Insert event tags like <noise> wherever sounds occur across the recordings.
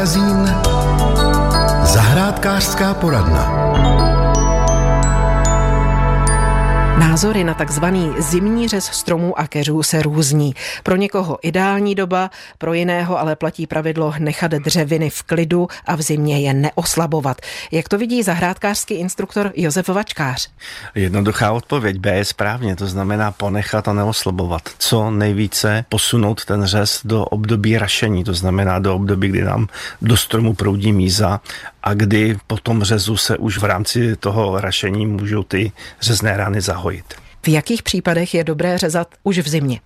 Dřevokazín Zahrádkářská poradna Názory na takzvaný zimní řez stromů a keřů se různí. Pro někoho ideální doba, pro jiného ale platí pravidlo nechat dřeviny v klidu a v zimě je neoslabovat. Jak to vidí zahrádkářský instruktor Josef Vačkář? Jednoduchá odpověď B je správně, to znamená ponechat a neoslabovat. Co nejvíce posunout ten řez do období rašení, to znamená do období, kdy nám do stromu proudí míza a kdy po tom řezu se už v rámci toho rašení můžou ty řezné rány zahojit. V jakých případech je dobré řezat už v zimě?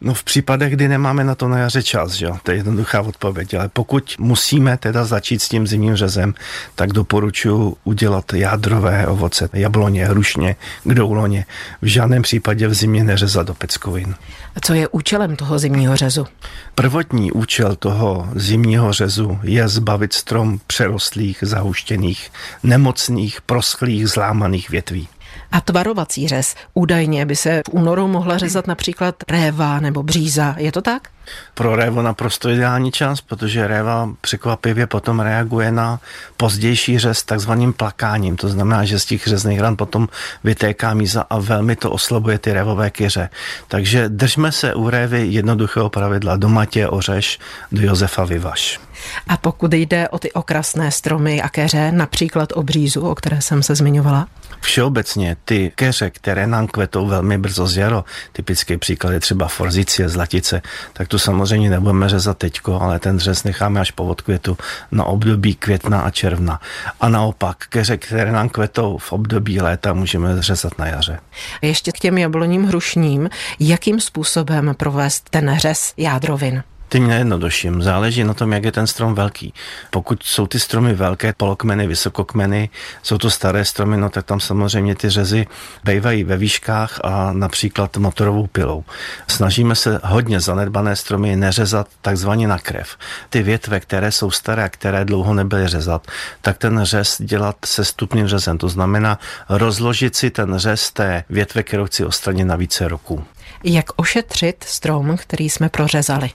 No v případech, kdy nemáme na to na jaře čas, že? to je jednoduchá odpověď, ale pokud musíme teda začít s tím zimním řezem, tak doporučuji udělat jádrové ovoce, jabloně, hrušně, kdouloně. V žádném případě v zimě neřezat do peckovin. A co je účelem toho zimního řezu? Prvotní účel toho zimního řezu je zbavit strom přerostlých, zahuštěných, nemocných, proschlých, zlámaných větví. A tvarovací řez. Údajně by se v únoru mohla řezat například réva nebo bříza. Je to tak? Pro révo naprosto ideální čas, protože réva překvapivě potom reaguje na pozdější řez takzvaným plakáním. To znamená, že z těch řezných ran potom vytéká míza a velmi to oslabuje ty révové kyře. Takže držme se u révy jednoduchého pravidla. Do Matě ořeš, do Josefa Vyvaš. A pokud jde o ty okrasné stromy a keře, například o břízu, o které jsem se zmiňovala? Všeobecně ty keře, které nám kvetou velmi brzo z jaro, typický příklad je třeba forzicie, zlatice, tak tu samozřejmě nebudeme řezat teďko, ale ten řez necháme až po odkvětu na období května a června. A naopak, keře, které nám kvetou v období léta, můžeme řezat na jaře. Ještě k těm jabloním hrušním, jakým způsobem provést ten řez jádrovin? Tím nejjednodušším. Záleží na tom, jak je ten strom velký. Pokud jsou ty stromy velké, polokmeny, vysokokmeny, jsou to staré stromy, no tak tam samozřejmě ty řezy bývají ve výškách a například motorovou pilou. Snažíme se hodně zanedbané stromy neřezat takzvaně na krev. Ty větve, které jsou staré a které dlouho nebyly řezat, tak ten řez dělat se stupným řezem. To znamená rozložit si ten řez té větve, kterou chci odstranit na více roků. Jak ošetřit strom, který jsme prořezali?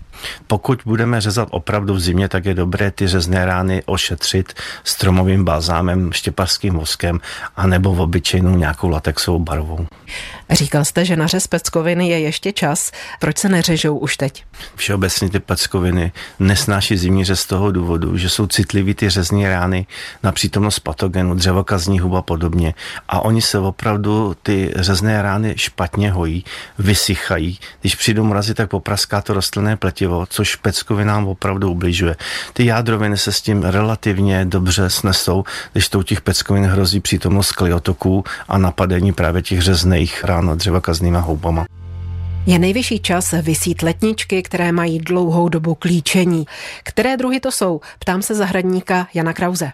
Pokud budeme řezat opravdu v zimě, tak je dobré ty řezné rány ošetřit stromovým balzámem, štěpařským voskem a nebo v obyčejnou nějakou latexovou barvou. Říkal jste, že na řez peckoviny je ještě čas. Proč se neřežou už teď? Všeobecně ty peckoviny nesnáší zimní řez z toho důvodu, že jsou citlivý ty řezní rány na přítomnost patogenu, dřevokazní huba podobně. A oni se opravdu ty řezné rány špatně hojí, vysychají. Když přijdou mrazy, tak popraská to rostlinné pletivo, což peckovinám opravdu ubližuje. Ty jádroviny se s tím relativně dobře snesou, když to u těch peckovin hrozí přítomnost kliotoků a napadení právě těch řezných rán dřeva dřevokaznýma houbama. Je nejvyšší čas vysít letničky, které mají dlouhou dobu klíčení. Které druhy to jsou? Ptám se zahradníka Jana Krauze.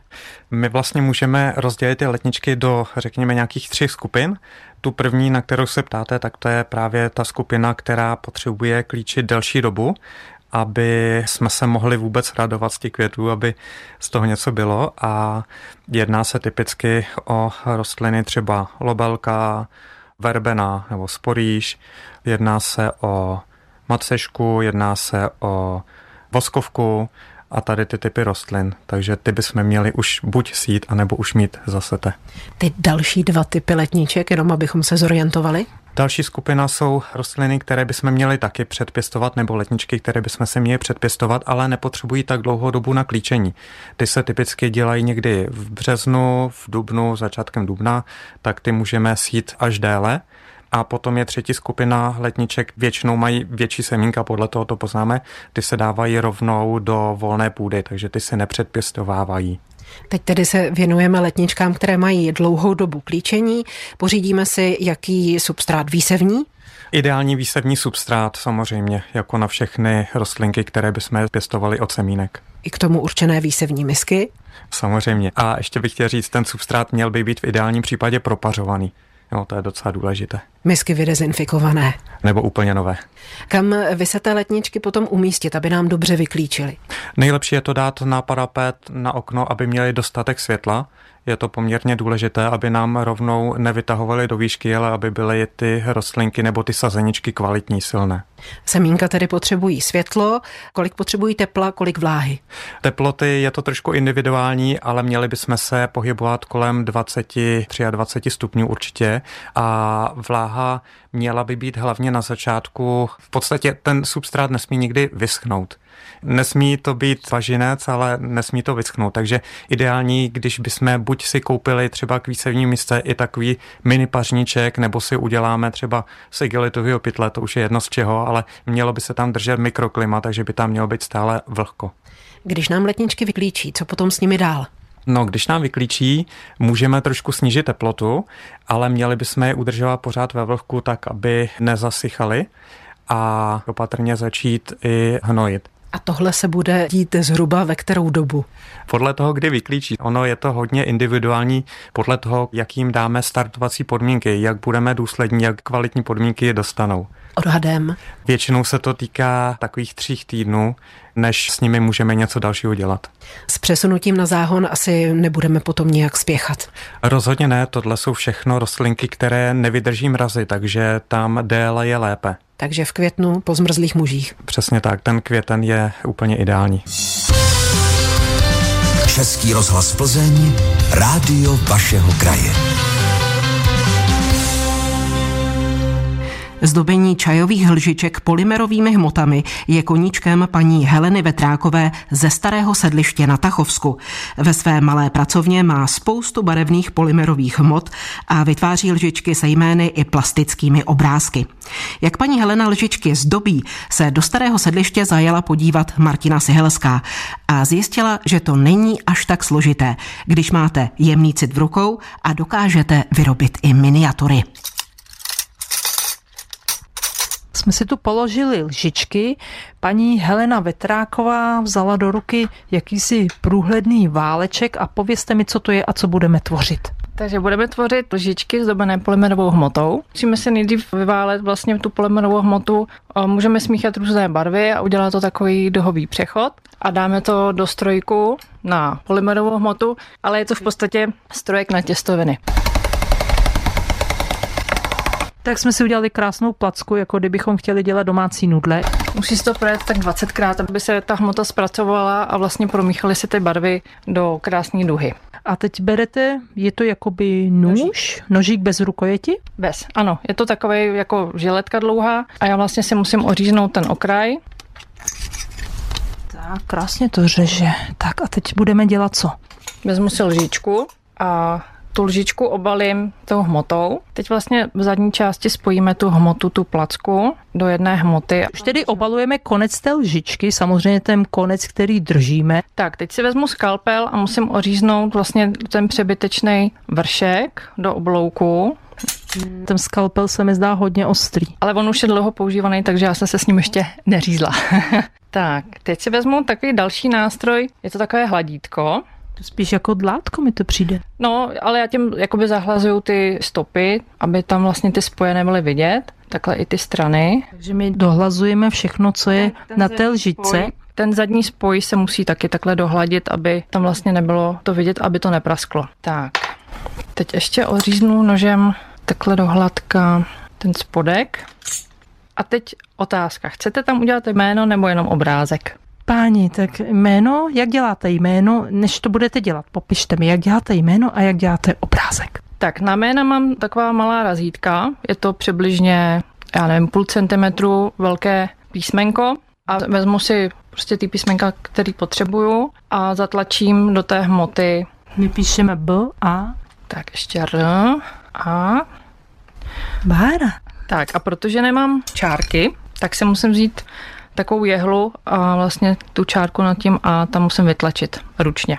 My vlastně můžeme rozdělit ty letničky do, řekněme, nějakých třech skupin. Tu první, na kterou se ptáte, tak to je právě ta skupina, která potřebuje klíčit delší dobu aby jsme se mohli vůbec radovat z těch květů, aby z toho něco bylo. A jedná se typicky o rostliny třeba lobelka, verbena nebo sporíž, jedná se o matsešku, jedná se o voskovku a tady ty typy rostlin. Takže ty bychom měli už buď sít, anebo už mít zase te. Ty další dva typy letníček, jenom abychom se zorientovali? Další skupina jsou rostliny, které bychom měli taky předpěstovat, nebo letničky, které bychom se měli předpěstovat, ale nepotřebují tak dlouhou dobu na klíčení. Ty se typicky dělají někdy v březnu, v dubnu, začátkem dubna, tak ty můžeme sít až déle. A potom je třetí skupina letniček, většinou mají větší semínka, podle toho to poznáme, ty se dávají rovnou do volné půdy, takže ty se nepředpěstovávají. Teď tedy se věnujeme letničkám, které mají dlouhou dobu klíčení. Pořídíme si jaký substrát výsevní? Ideální výsevní substrát samozřejmě, jako na všechny rostlinky, které bychom pěstovali od semínek. I k tomu určené výsevní misky? Samozřejmě. A ještě bych chtěl říct, ten substrát měl by být v ideálním případě propařovaný. Jo, to je docela důležité. Misky vydezinfikované. Nebo úplně nové. Kam vy se té letničky potom umístit, aby nám dobře vyklíčili? Nejlepší je to dát na parapet, na okno, aby měli dostatek světla je to poměrně důležité, aby nám rovnou nevytahovali do výšky, ale aby byly ty rostlinky nebo ty sazeničky kvalitní, silné. Semínka tedy potřebují světlo, kolik potřebují tepla, kolik vláhy? Teploty je to trošku individuální, ale měli bychom se pohybovat kolem 20, 23 stupňů určitě a vláha měla by být hlavně na začátku. V podstatě ten substrát nesmí nikdy vyschnout. Nesmí to být važinec, ale nesmí to vyschnout. Takže ideální, když bychom buď si koupili třeba k výsevní místě i takový mini pařníček, nebo si uděláme třeba z igelitového pytle, to už je jedno z čeho, ale mělo by se tam držet mikroklima, takže by tam mělo být stále vlhko. Když nám letničky vyklíčí, co potom s nimi dál? No, když nám vyklíčí, můžeme trošku snížit teplotu, ale měli bychom je udržovat pořád ve vlhku tak, aby nezasychaly a opatrně začít i hnojit. A tohle se bude dít zhruba ve kterou dobu? Podle toho, kdy vyklíčí. Ono je to hodně individuální podle toho, jak jim dáme startovací podmínky, jak budeme důslední, jak kvalitní podmínky je dostanou. Odhadem? Většinou se to týká takových tří týdnů, než s nimi můžeme něco dalšího dělat. S přesunutím na záhon asi nebudeme potom nějak spěchat. Rozhodně ne, tohle jsou všechno rostlinky, které nevydrží mrazy, takže tam déle je lépe. Takže v květnu po zmrzlých mužích. Přesně tak, ten květen je úplně ideální. Český rozhlas Plzeň, rádio vašeho kraje. Zdobení čajových lžiček polymerovými hmotami je koníčkem paní Heleny Vetrákové ze starého sedliště na Tachovsku. Ve své malé pracovně má spoustu barevných polymerových hmot a vytváří lžičky se jmény i plastickými obrázky. Jak paní Helena lžičky zdobí, se do starého sedliště zajela podívat Martina Sihelská a zjistila, že to není až tak složité, když máte jemný cit v rukou a dokážete vyrobit i miniatury jsme si tu položili lžičky. Paní Helena Vetráková vzala do ruky jakýsi průhledný váleček a povězte mi, co to je a co budeme tvořit. Takže budeme tvořit lžičky zdobené polymerovou hmotou. Musíme si nejdřív vyválet vlastně tu polymerovou hmotu. Můžeme smíchat různé barvy a udělat to takový dohový přechod. A dáme to do strojku na polymerovou hmotu, ale je to v podstatě strojek na těstoviny. Tak jsme si udělali krásnou placku, jako kdybychom chtěli dělat domácí nudle. Musí se to projet tak 20krát, aby se ta hmota zpracovala a vlastně promíchaly se ty barvy do krásné duhy. A teď berete, je to jakoby nůž, nožík, nožík bez rukojeti? Bez, ano. Je to takový jako žiletka dlouhá a já vlastně si musím oříznout ten okraj. Tak, krásně to řeže. Tak a teď budeme dělat co? Vezmu si lžičku a tu lžičku obalím tou hmotou. Teď vlastně v zadní části spojíme tu hmotu, tu placku do jedné hmoty. Už tedy obalujeme konec té lžičky, samozřejmě ten konec, který držíme. Tak, teď si vezmu skalpel a musím oříznout vlastně ten přebytečný vršek do oblouku. Ten skalpel se mi zdá hodně ostrý. Ale on už je dlouho používaný, takže já jsem se s ním ještě neřízla. <laughs> tak, teď si vezmu takový další nástroj, je to takové hladítko. Spíš jako dlátko mi to přijde. No, ale já tím jakoby zahlazuju ty stopy, aby tam vlastně ty spoje nebyly vidět, takhle i ty strany. Takže my dohlazujeme všechno, co je ten na té lžičce. Spoj, ten zadní spoj se musí taky takhle dohladit, aby tam vlastně nebylo to vidět, aby to neprasklo. Tak, teď ještě oříznu nožem takhle do hladka ten spodek. A teď otázka. Chcete tam udělat jméno nebo jenom obrázek? Páni, tak jméno, jak děláte jméno, než to budete dělat? Popište mi, jak děláte jméno a jak děláte obrázek. Tak na jména mám taková malá razítka, je to přibližně, já nevím, půl centimetru velké písmenko a vezmu si prostě ty písmenka, který potřebuju a zatlačím do té hmoty. My píšeme B a? Tak ještě R a? Bára. Tak a protože nemám čárky, tak si musím vzít takovou jehlu a vlastně tu čárku nad tím a tam musím vytlačit ručně.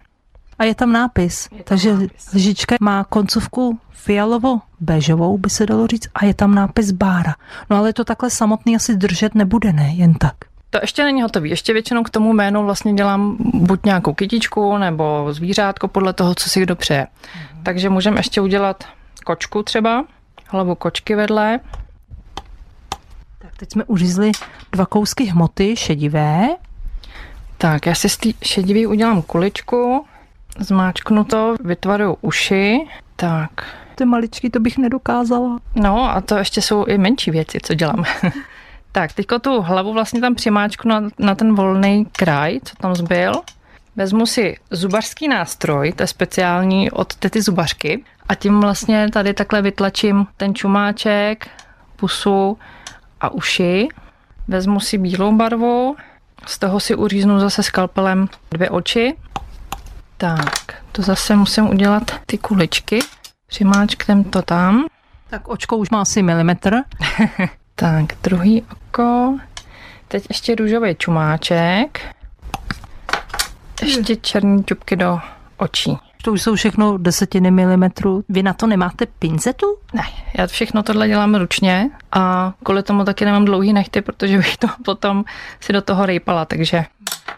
A je tam nápis, je tam takže nápis. lžička má koncovku fialovo bežovou, by se dalo říct, a je tam nápis bára. No ale to takhle samotný asi držet nebude, ne? Jen tak. To ještě není hotový. Ještě většinou k tomu jménu vlastně dělám buď nějakou kytičku nebo zvířátko podle toho, co si kdo přeje. Mm-hmm. Takže můžeme ještě udělat kočku třeba. hlavu kočky vedle. Teď jsme uřízli dva kousky hmoty šedivé. Tak, já si z té šedivý udělám kuličku, zmáčknu to, vytvaruju uši. Tak, Ty maličky, to bych nedokázala. no a to ještě jsou i menší věci, co dělám. <laughs> tak, teďko tu hlavu vlastně tam přimáčknu na, na ten volný kraj, co tam zbyl. Vezmu si zubařský nástroj, to je speciální od tety zubařky a tím vlastně tady takhle vytlačím ten čumáček, pusu a uši. Vezmu si bílou barvu, z toho si uříznu zase skalpelem dvě oči. Tak, to zase musím udělat ty kuličky. Přimáčknem to tam. Tak očko už má asi milimetr. <laughs> Tak, druhý oko. Teď ještě růžový čumáček. Ještě černý čupky do očí. To už jsou všechno desetiny milimetru. Vy na to nemáte pincetu? Ne, já všechno tohle dělám ručně a kvůli tomu taky nemám dlouhý nechty, protože bych to <laughs> potom si do toho rejpala, takže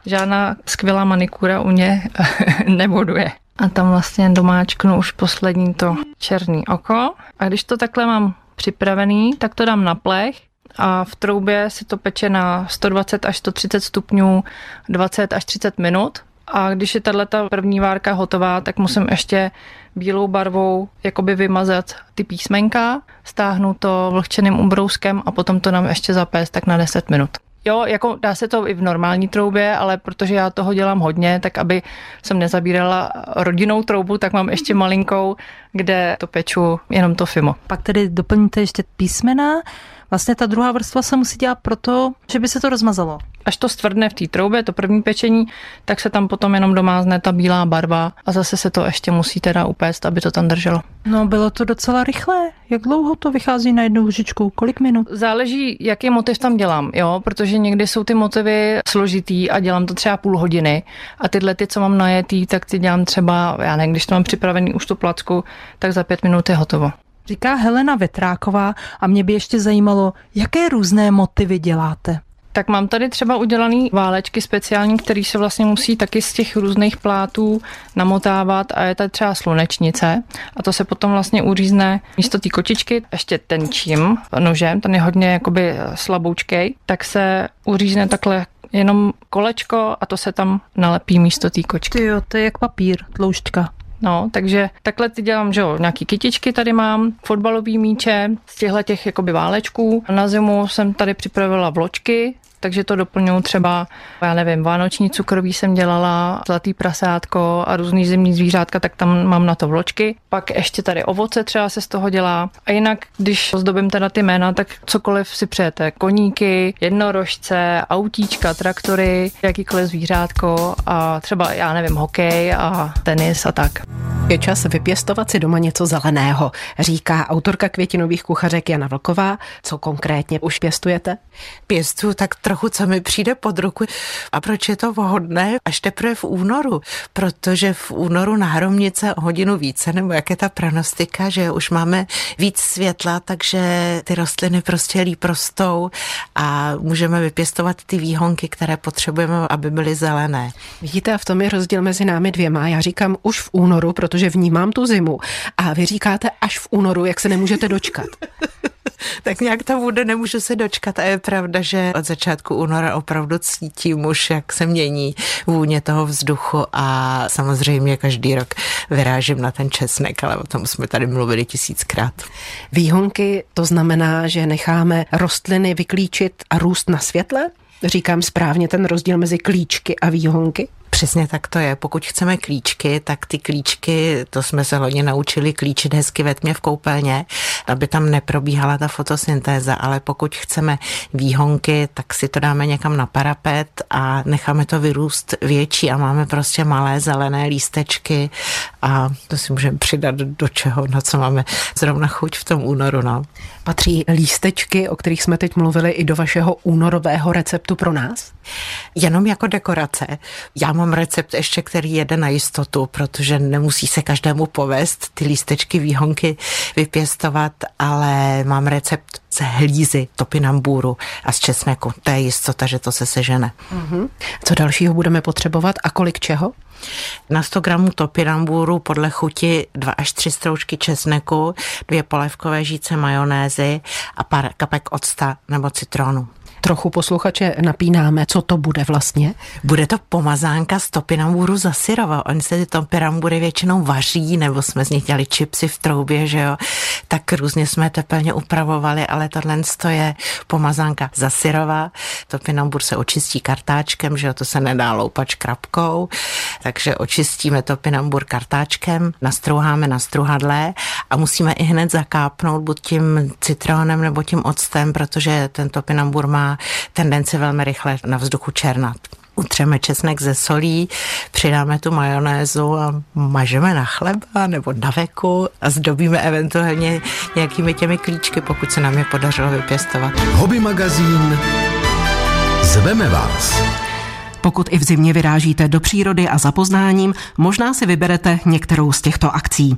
žádná skvělá manikura u mě <laughs> nebuduje. A tam vlastně domáčknu už poslední to černý oko. A když to takhle mám připravený, tak to dám na plech a v troubě si to peče na 120 až 130 stupňů 20 až 30 minut. A když je tato první várka hotová, tak musím ještě bílou barvou jakoby vymazat ty písmenka, stáhnu to vlhčeným ubrouskem a potom to dám ještě zapést tak na 10 minut. Jo, jako dá se to i v normální troubě, ale protože já toho dělám hodně, tak aby jsem nezabírala rodinnou troubu, tak mám ještě malinkou, kde to peču jenom to fimo. Pak tedy doplníte ještě písmena. Vlastně ta druhá vrstva se musí dělat proto, že by se to rozmazalo. Až to stvrdne v té troubě, to první pečení, tak se tam potom jenom domázne ta bílá barva a zase se to ještě musí teda upéct, aby to tam drželo. No, bylo to docela rychlé. Jak dlouho to vychází na jednu lžičku? Kolik minut? Záleží, jaký motiv tam dělám, jo, protože někdy jsou ty motivy složitý a dělám to třeba půl hodiny a tyhle ty, co mám najetý, tak ty dělám třeba, já nevím, když to mám připravený už tu placku, tak za pět minut je hotovo. Říká Helena Vetráková a mě by ještě zajímalo, jaké různé motivy děláte. Tak mám tady třeba udělaný válečky speciální, který se vlastně musí taky z těch různých plátů namotávat a je tady třeba slunečnice a to se potom vlastně uřízne místo té kočičky ještě tenčím nožem, ten je hodně jakoby slaboučkej, tak se uřízne takhle jenom kolečko a to se tam nalepí místo té kočky. Ty jo, to je jak papír, tloušťka. No, takže takhle ty dělám, že jo, nějaký kytičky tady mám, fotbalový míče z těchto těch jakoby válečků. Na zimu jsem tady připravila vločky, takže to doplňuji třeba, já nevím, vánoční cukroví jsem dělala, zlatý prasátko a různý zimní zvířátka, tak tam mám na to vločky. Pak ještě tady ovoce třeba se z toho dělá. A jinak, když zdobím teda ty jména, tak cokoliv si přejete. Koníky, jednorožce, autíčka, traktory, jakýkoliv zvířátko a třeba, já nevím, hokej a tenis a tak. Je čas vypěstovat si doma něco zeleného, říká autorka květinových kuchařek Jana Vlková. Co konkrétně už pěstujete? Pěstuju tak trochu, co mi přijde pod ruku. A proč je to vhodné? Až teprve v únoru, protože v únoru na Hromnice o hodinu více, nebo jak je ta pranostika, že už máme víc světla, takže ty rostliny prostě líp rostou a můžeme vypěstovat ty výhonky, které potřebujeme, aby byly zelené. Vidíte, a v tom je rozdíl mezi námi dvěma. Já říkám už v únoru, protože vnímám tu zimu. A vy říkáte až v únoru, jak se nemůžete dočkat. <laughs> tak nějak to bude, nemůžu se dočkat. A je pravda, že od začátku února opravdu cítím už, jak se mění vůně toho vzduchu a samozřejmě každý rok vyrážím na ten česnek, ale o tom jsme tady mluvili tisíckrát. Výhonky to znamená, že necháme rostliny vyklíčit a růst na světle? Říkám správně ten rozdíl mezi klíčky a výhonky? Přesně tak to je. Pokud chceme klíčky, tak ty klíčky, to jsme se hodně naučili klíčit hezky ve tmě v koupelně, aby tam neprobíhala ta fotosyntéza, ale pokud chceme výhonky, tak si to dáme někam na parapet a necháme to vyrůst větší a máme prostě malé zelené lístečky a to si můžeme přidat do čeho, na co máme zrovna chuť v tom únoru. No. Patří lístečky, o kterých jsme teď mluvili, i do vašeho únorového receptu pro nás? Jenom jako dekorace. Já mám recept ještě, který jede na jistotu, protože nemusí se každému povést ty lístečky výhonky vypěstovat, ale mám recept z hlízy topinambůru a z česneku. To je jistota, že to se sežene. Mm-hmm. Co dalšího budeme potřebovat a kolik čeho? Na 100 gramů topinambůru podle chuti 2 až 3 stroužky česneku, dvě polévkové žíce majonézy a pár kapek octa nebo citronu trochu posluchače napínáme, co to bude vlastně? Bude to pomazánka z topinamburu za syrova. Oni se ty topinambury většinou vaří, nebo jsme z nich dělali čipsy v troubě, že jo. Tak různě jsme tepelně upravovali, ale tohle je pomazánka za syrova. Topinambur se očistí kartáčkem, že jo, to se nedá loupat škrabkou, takže očistíme topinambur kartáčkem, nastrouháme na struhadle a musíme i hned zakápnout buď tím citronem nebo tím octem, protože ten topinambur má tendenci velmi rychle na vzduchu černat. Utřeme česnek ze solí, přidáme tu majonézu a mažeme na chleba nebo na veku a zdobíme eventuálně nějakými těmi klíčky, pokud se nám je podařilo vypěstovat. Hobby magazín Zveme vás. Pokud i v zimě vyrážíte do přírody a za poznáním, možná si vyberete některou z těchto akcí.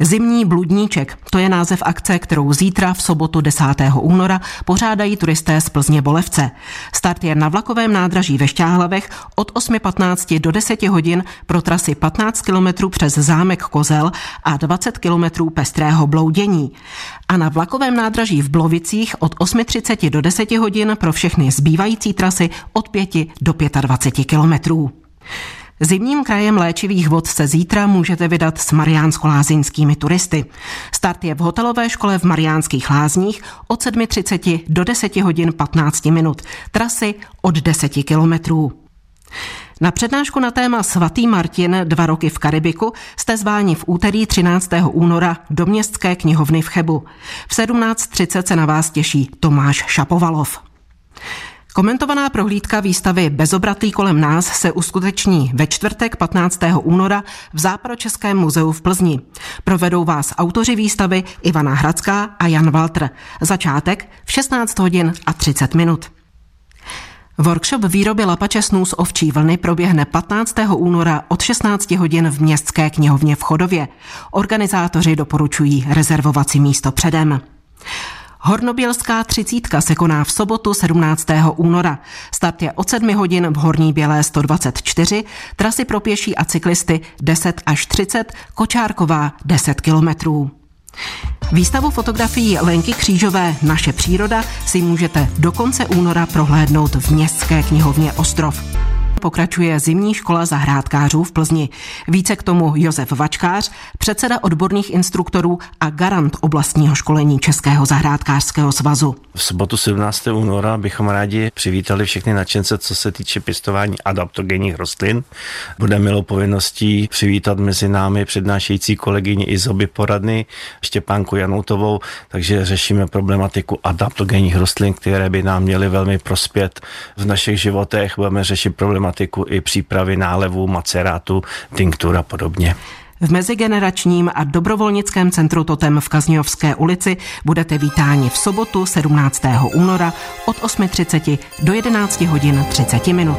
Zimní bludníček, to je název akce, kterou zítra v sobotu 10. února pořádají turisté z Plzně Bolevce. Start je na vlakovém nádraží ve Šťáhlavech od 8.15 do 10 hodin pro trasy 15 km přes zámek Kozel a 20 km pestrého bloudění. A na vlakovém nádraží v Blovicích od 8.30 do 10 hodin pro všechny zbývající trasy od 5 do 25 20 kilometrů. Zimním krajem léčivých vod se zítra můžete vydat s mariánsko-lázeňskými turisty. Start je v hotelové škole v Mariánských lázních od 7.30 do 10 hodin 15 minut. Trasy od 10 kilometrů. Na přednášku na téma Svatý Martin dva roky v Karibiku jste zváni v úterý 13. února do Městské knihovny v Chebu. V 17.30 se na vás těší Tomáš Šapovalov. Komentovaná prohlídka výstavy Bezobratlý kolem nás se uskuteční ve čtvrtek 15. února v Západočeském muzeu v Plzni. Provedou vás autoři výstavy Ivana Hradská a Jan Walter. Začátek v 16 hodin a 30 minut. Workshop výroby lapače snů z ovčí vlny proběhne 15. února od 16 hodin v Městské knihovně v Chodově. Organizátoři doporučují rezervovací místo předem. Hornobělská třicítka se koná v sobotu 17. února. Start je od 7 hodin v Horní Bělé 124, trasy pro pěší a cyklisty 10 až 30, Kočárková 10 kilometrů. Výstavu fotografií Lenky Křížové Naše příroda si můžete do konce února prohlédnout v Městské knihovně Ostrov pokračuje zimní škola zahrádkářů v Plzni. Více k tomu Josef Vačkář, předseda odborných instruktorů a garant oblastního školení Českého zahrádkářského svazu. V sobotu 17. února bychom rádi přivítali všechny nadšence, co se týče pěstování adaptogenních rostlin. Bude milou povinností přivítat mezi námi přednášející kolegyni Izoby Poradny, Štěpánku Janoutovou, takže řešíme problematiku adaptogenních rostlin, které by nám měly velmi prospět v našich životech. Budeme řešit problematiku problematiku i přípravy nálevů, macerátu, tinktur a podobně. V mezigeneračním a dobrovolnickém centru Totem v Kazňovské ulici budete vítáni v sobotu 17. února od 8.30 do 11 hodin 30 minut.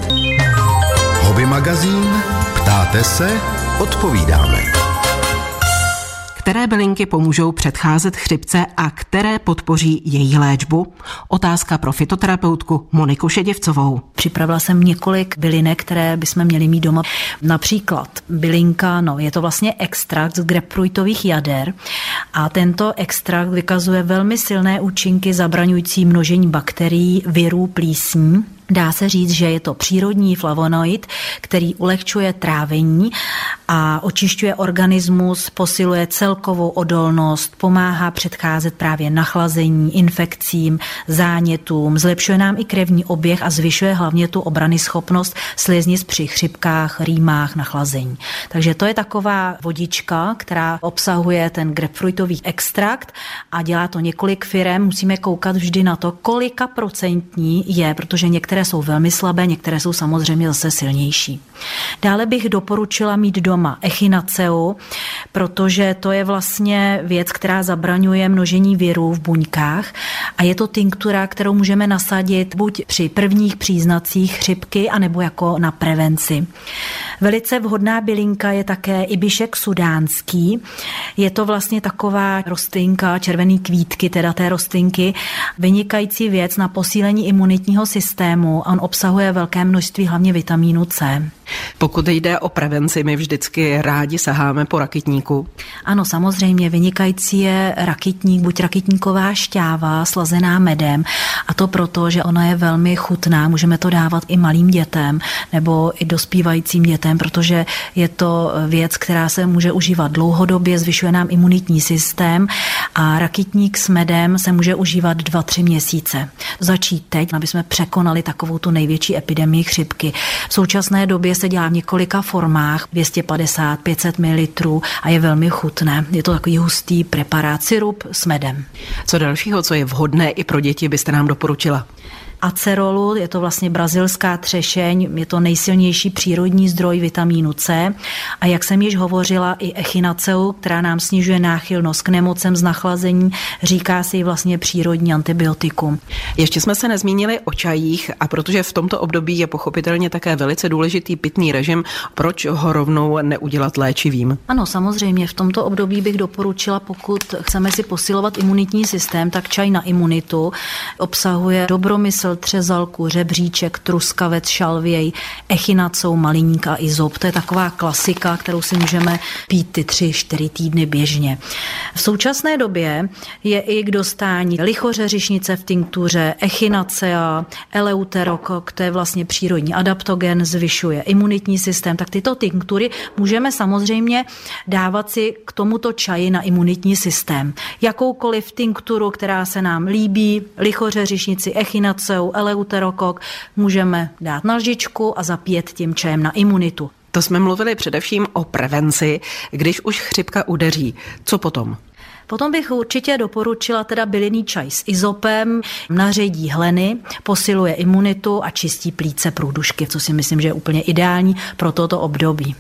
Hobby magazín Ptáte se? Odpovídáme které bylinky pomůžou předcházet chřipce a které podpoří její léčbu? Otázka pro fitoterapeutku Moniku Šeděvcovou. Připravila jsem několik bylinek, které bychom měli mít doma. Například bylinka, no je to vlastně extrakt z grapefruitových jader a tento extrakt vykazuje velmi silné účinky zabraňující množení bakterií, virů, plísní Dá se říct, že je to přírodní flavonoid, který ulehčuje trávení a očišťuje organismus, posiluje celkovou odolnost, pomáhá předcházet právě nachlazení, infekcím, zánětům, zlepšuje nám i krevní oběh a zvyšuje hlavně tu obrany schopnost sliznic při chřipkách, rýmách, nachlazení. Takže to je taková vodička, která obsahuje ten grapefruitový extrakt a dělá to několik firem. Musíme koukat vždy na to, kolika procentní je, protože některé jsou velmi slabé, některé jsou samozřejmě zase silnější. Dále bych doporučila mít doma echinaceu, protože to je vlastně věc, která zabraňuje množení virů v buňkách a je to tinktura, kterou můžeme nasadit buď při prvních příznacích chřipky, anebo jako na prevenci. Velice vhodná bylinka je také ibišek sudánský. Je to vlastně taková rostlinka, červený kvítky teda té rostlinky, vynikající věc na posílení imunitního systému. On obsahuje velké množství hlavně vitamínu C. Pokud jde o prevenci, my vždycky rádi saháme po rakitníku. Ano, samozřejmě vynikající je rakitník, buď rakitníková šťáva slazená medem a to proto, že ona je velmi chutná, můžeme to dávat i malým dětem nebo i dospívajícím dětem, protože je to věc, která se může užívat dlouhodobě, zvyšuje nám imunitní systém a rakitník s medem se může užívat 2-3 měsíce. Začít teď, aby jsme překonali takovou tu největší epidemii chřipky. V současné době se dělá v několika formách, 250, 500 ml a je velmi chutné. Je to takový hustý preparát, syrup s medem. Co dalšího, co je vhodné i pro děti, byste nám doporučila? Acerolu, je to vlastně brazilská třešeň, je to nejsilnější přírodní zdroj vitamínu C a jak jsem již hovořila i echinaceu, která nám snižuje náchylnost k nemocem z nachlazení, říká si vlastně přírodní antibiotikum. Ještě jsme se nezmínili o čajích a protože v tomto období je pochopitelně také velice důležitý pitný režim, proč ho rovnou neudělat léčivým? Ano, samozřejmě v tomto období bych doporučila, pokud chceme si posilovat imunitní systém, tak čaj na imunitu obsahuje dobromysl třezalku, řebříček, truskavec, šalvěj, echinacou, maliník a izop. To je taková klasika, kterou si můžeme pít ty tři, čtyři týdny běžně. V současné době je i k dostání lichořeřišnice v tinktuře, echinacea, eleuterokok, to je vlastně přírodní adaptogen, zvyšuje imunitní systém, tak tyto tinktury můžeme samozřejmě dávat si k tomuto čaji na imunitní systém. Jakoukoliv tinkturu, která se nám líbí, lichořeřišnici, echinaceu, sebou eleuterokok můžeme dát na lžičku a zapít tím čajem na imunitu. To jsme mluvili především o prevenci, když už chřipka udeří. Co potom? Potom bych určitě doporučila teda bylinný čaj s izopem, naředí hleny, posiluje imunitu a čistí plíce průdušky, co si myslím, že je úplně ideální pro toto období.